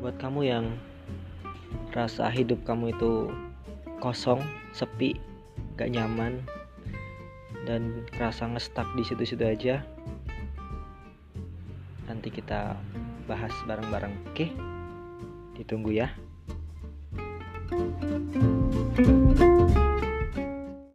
buat kamu yang rasa hidup kamu itu kosong sepi gak nyaman dan rasa ngestak di situ-situ aja nanti kita bahas bareng-bareng oke? Ditunggu ya. thank you